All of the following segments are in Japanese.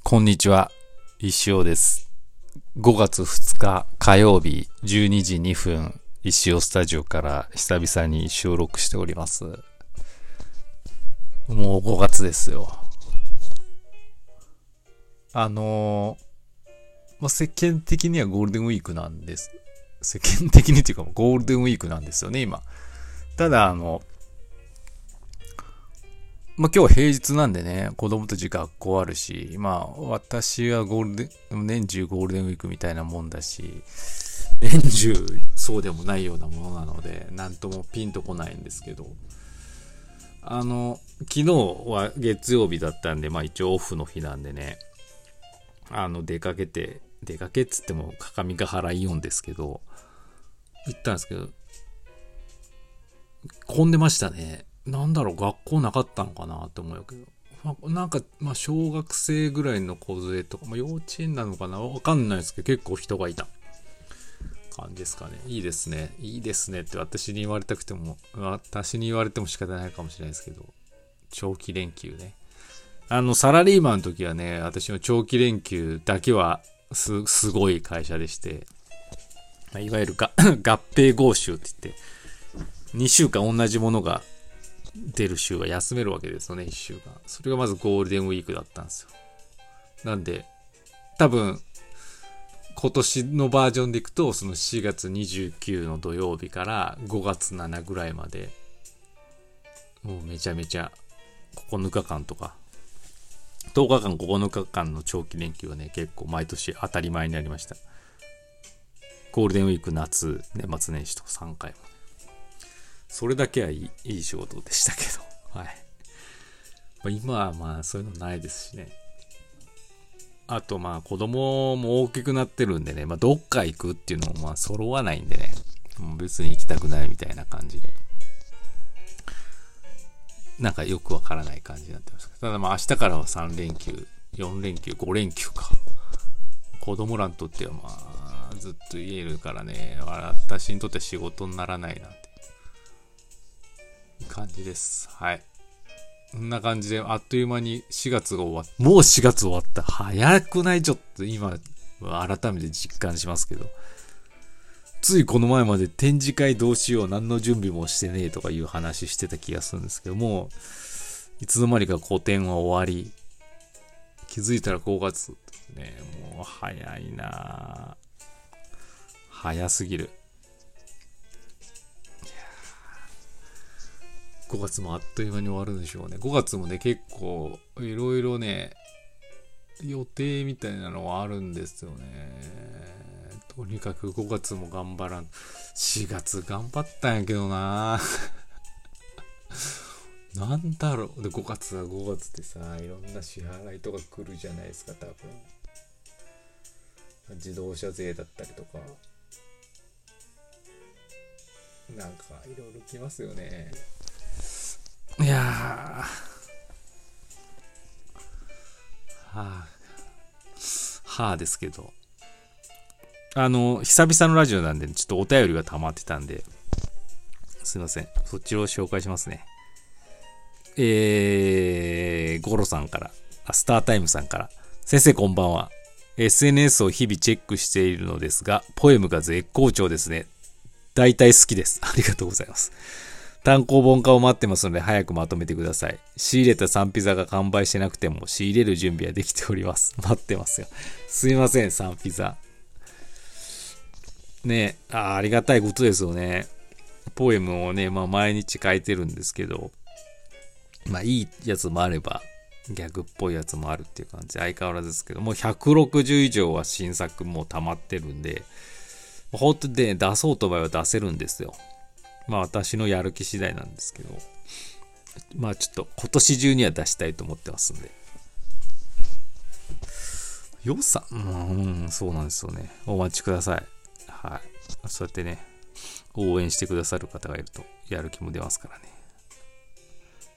こんにちは、石尾です。5月2日火曜日12時2分、石尾スタジオから久々に収録しております。もう5月ですよ。あのまあ、世間的にはゴールデンウィークなんです。世間的にっていうかゴールデンウィークなんですよね、今。ただ、あの、まあ、今日平日なんでね、子供たち学校あるし、まあ、私はゴールデン、年中ゴールデンウィークみたいなもんだし、年中そうでもないようなものなので、なんともピンとこないんですけど、あの、昨日は月曜日だったんで、まあ一応オフの日なんでね、あの、出かけて、出かけっつっても、各務原イオンですけど、行ったんですけど、混んでましたね。なんだろう、学校なかったのかなって思うけど。まあなんか、まあ、小学生ぐらいの子連れとか、まあ、幼稚園なのかな？わかんないですけど、結構人がいた感じですかね。いいですね。いいですねって私に言われたくても、私に言われても仕方ないかもしれないですけど、長期連休ね。あの、サラリーマンの時はね、私の長期連休だけはす、すごい会社でして、まいわゆるが 合併合衆って言って、2週間同じものが出る週は休めるわけですよね、1週間。それがまずゴールデンウィークだったんですよ。なんで、多分、今年のバージョンでいくと、その4月29の土曜日から5月7ぐらいまで、もうめちゃめちゃ9日間とか、10日間、9日間の長期連休はね、結構毎年当たり前になりました。ゴールデンウィーク、夏、年末年始と3回も。それだけはいいいい仕事でしたけど、はい。まあ、今はまあそういうのないですしね。あとまあ子供も大きくなってるんでね、まあどっか行くっていうのもまあ揃わないんでね、もう別に行きたくないみたいな感じで。なんかよくわからない感じになってますけど。ただまあ明日からは3連休、4連休、5連休か。子供らにとってはまあずっと家いるからね、私にとっては仕事にならないなっ。感じです。はい。こんな感じで、あっという間に4月が終わっもう4月終わった。早くないちょっと今、改めて実感しますけど。ついこの前まで展示会どうしよう、何の準備もしてねえとかいう話してた気がするんですけども、いつの間にか個展は終わり、気づいたら5月ね、もう早いな早すぎる。5月もあっという間に終わるんでしょうね。5月もね、結構、いろいろね、予定みたいなのはあるんですよね。とにかく5月も頑張らん。4月頑張ったんやけどな なんだろう。で、5月は5月でさ、いろんな支払いとか来るじゃないですか、多分。自動車税だったりとか。なんか、いろいろ来ますよね。いやー。はあ、はあですけど。あの、久々のラジオなんで、ちょっとお便りが溜まってたんで、すいません。そっちを紹介しますね。えー、ゴロさんから、あスタータイムさんから、先生こんばんは。SNS を日々チェックしているのですが、ポエムが絶好調ですね。大体好きです。ありがとうございます。単行本化を待ってますので早くまとめてください。仕入れたサンピザが完売してなくても仕入れる準備はできております。待ってますよ。すいません、サンピザ。ねあありがたいことですよね。ポエムをね、まあ毎日書いてるんですけど、まあいいやつもあれば、逆っぽいやつもあるっていう感じ相変わらずですけど、もう160以上は新作もう溜まってるんで、本当にね、出そうと思えば出せるんですよ。まあ私のやる気次第なんですけど、まあちょっと今年中には出したいと思ってますんで。予算うん、そうなんですよね。お待ちください。はい。そうやってね、応援してくださる方がいると、やる気も出ますからね。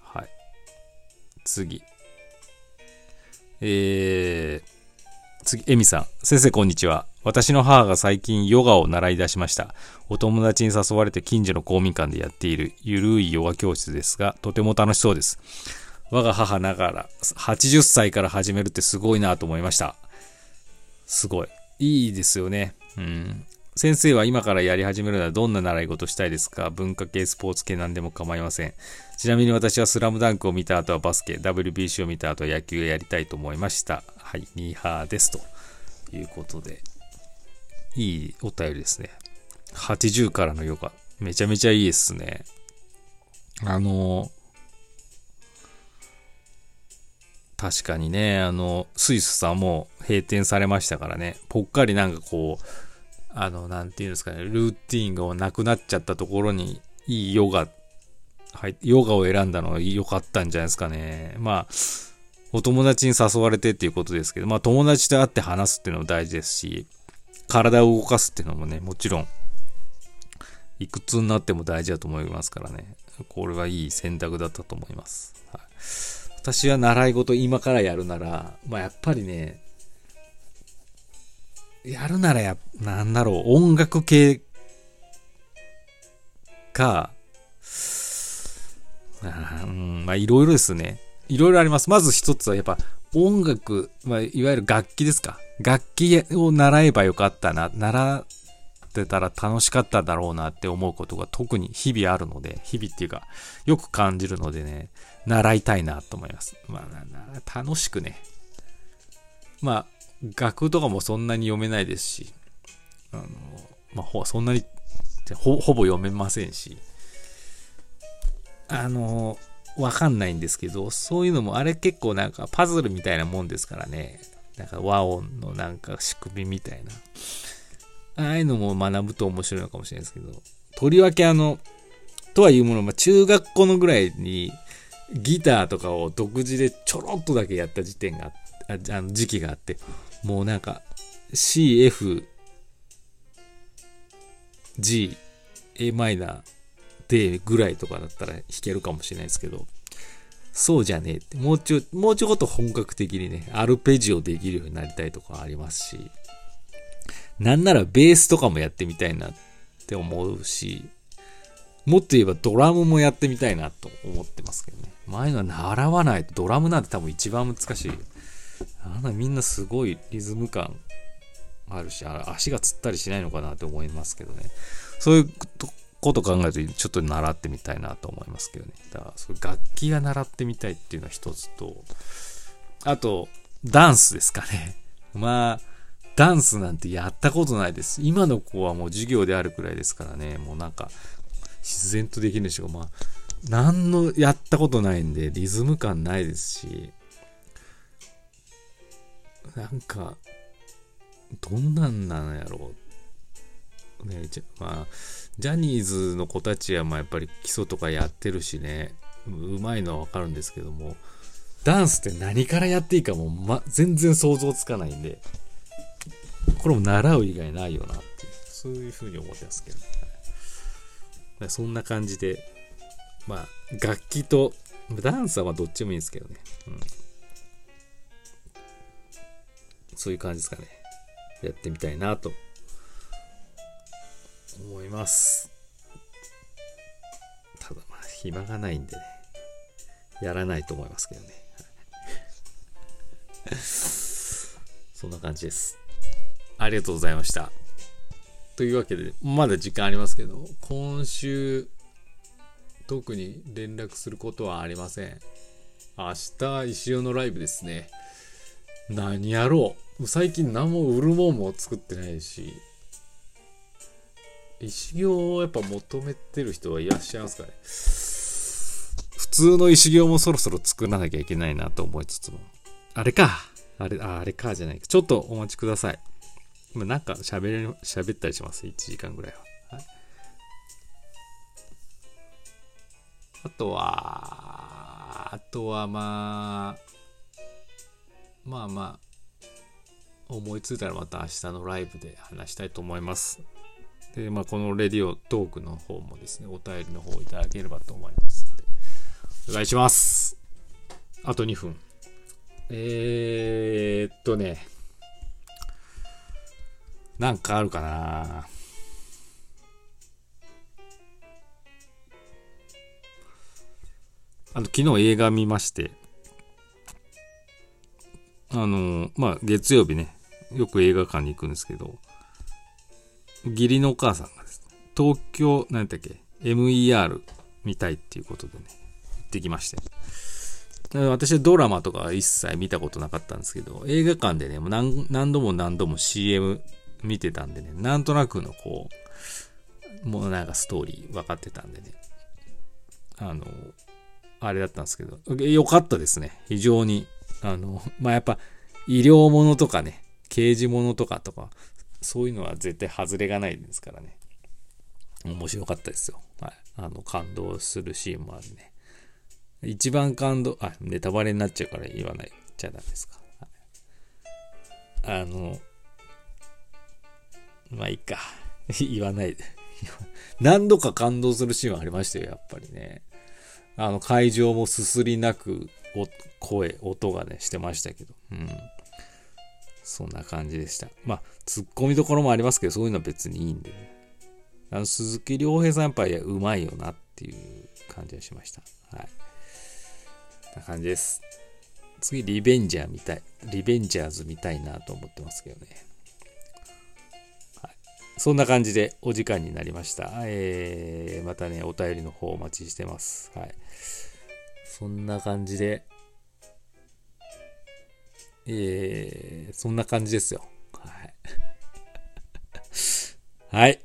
はい。次。えー、次、エミさん。先生、こんにちは。私の母が最近ヨガを習い出しました。お友達に誘われて近所の公民館でやっているゆるいヨガ教室ですが、とても楽しそうです。我が母ながら80歳から始めるってすごいなと思いました。すごい。いいですよね。うん。先生は今からやり始めるならどんな習い事したいですか？文化系、スポーツ系なんでも構いません。ちなみに私はスラムダンクを見た後はバスケ、WBC を見た後は野球をやりたいと思いました。はい、ミーハーです。ということで、いいお便りですね。80からのヨガ。めちゃめちゃいいですね。あの、確かにね、あの、スイスさんも閉店されましたからね、ぽっかりなんかこう、あの、なんていうんですかね、ルーティンがなくなっちゃったところに、いいヨガ、はい、ヨガを選んだのは良かったんじゃないですかね。まあ、お友達に誘われてっていうことですけど、まあ友達と会って話すっていうのも大事ですし、体を動かすっていうのもね、もちろん、いくつになっても大事だと思いますからね。これはいい選択だったと思います。はい私は習い事今からやるなら、まあやっぱりね、やるならや、なんだろう、音楽系か、うん、まあいろいろですね。いろいろあります。まず一つはやっぱ音楽、まあいわゆる楽器ですか。楽器を習えばよかったな、習ってたら楽しかっただろうなって思うことが特に日々あるので、日々っていうか、よく感じるのでね、習いたいなと思います。まあ、楽しくね。まあ、楽とかもそんなに読めないですし、あの、まあ、そんなにほ、ほぼ読めませんし、あの、わかんないんですけど、そういうのも、あれ結構なんかパズルみたいなもんですからね。なんか和音のなんか仕組みみたいな。ああいうのも学ぶと面白いのかもしれないですけど、とりわけあの、とはいうもの、まあ、中学校のぐらいに、ギターとかを独自でちょろっとだけやった時点がああの時期があってもうなんか CF G A マイナー D ぐらいとかだったら弾けるかもしれないですけどそうじゃねえって。もうちょ、もうちょこっと本格的にね、アルペジオできるようになりたいとかありますし、なんならベースとかもやってみたいなって思うし、もっと言えばドラムもやってみたいなと思ってますけどね。前のは習わないとドラムなんて多分一番難しい。あんなみんなすごいリズム感あるし、足がつったりしないのかなって思いますけどね。そういうこと考えるとちょっと習ってみたいなと思いますけどね。だからそ楽器が習ってみたいっていうのは一つと、あと、ダンスですかね。まあ、ダンスなんてやったことないです。今の子はもう授業であるくらいですからね。もうなんか、自然とできるんでしょうまあ、何のやったことないんで、リズム感ないですし、なんか、どんなんなんやろう。ねじまあ、ジャニーズの子たちはまあやっぱり基礎とかやってるしね、うまいのはわかるんですけども、ダンスって何からやっていいかもう、ま、全然想像つかないんで、これも習う以外ないよなっていう、そういうふうに思ってますけどね。そんな感じで、まあ、楽器と、ダンスはまあどっちもいいんですけどね。うん。そういう感じですかね。やってみたいなと思います。ただまあ、暇がないんでね。やらないと思いますけどね。そんな感じです。ありがとうございました。というわけで、まだ時間ありますけど、今週、特に連絡することはありません。明日、石尾のライブですね。何やろう最近何も売るもんも作ってないし、石行をやっぱ求めてる人はいらっしゃいますかね普通の石行もそろそろ作らなきゃいけないなと思いつつも。あれかあれ、ああれかじゃない。ちょっとお待ちください。今なんか喋れ、喋ったりします？1時間ぐらいは。あとは、あとはまあ、まあまあ、思いついたらまた明日のライブで話したいと思います。で、まあこのレディオトークの方もですね、お便りの方をいただければと思いますので、お願いします。あと2分。えー、っとね、なんかあるかな。あの、昨日映画見まして、あの、まあ、月曜日ね、よく映画館に行くんですけど、義理のお母さんがですね、東京、なんだっけ、MER 見たいっていうことでね、行ってきまして。私はドラマとか一切見たことなかったんですけど、映画館でね、もう何何度も何度も CM 見てたんでね、なんとなくのこう、もうなんかストーリー分かってたんでね、あの、あれだったんですけど、よかったですね。非常に。あの、まあ、やっぱ、医療ものとかね、刑事ものとかとか、そういうのは絶対外れがないですからね。面白かったですよ。はい。あの、感動するシーンもあるね。一番感動、あ、ネタバレになっちゃうから言わないじゃダメですか。はい、あの、まあいいか。言わないで。何度か感動するシーンはありましたよ、やっぱりね。あの、会場もすすりなく声、音がね、してましたけど。うん。そんな感じでした。まあ、突っ込みどころもありますけど、そういうのは別にいいんでね。あの、鈴木亮平さんやっぱりうまいよなっていう感じがしました。はい。な感じです。次、リベンジャー見たい。リベンジャーズ見たいなと思ってますけどね。はい。そんな感じでお時間になりました。えー、またね、お便りの方お待ちしてます。はい。そんな感じで、えー、そんな感じですよ。はい。はい。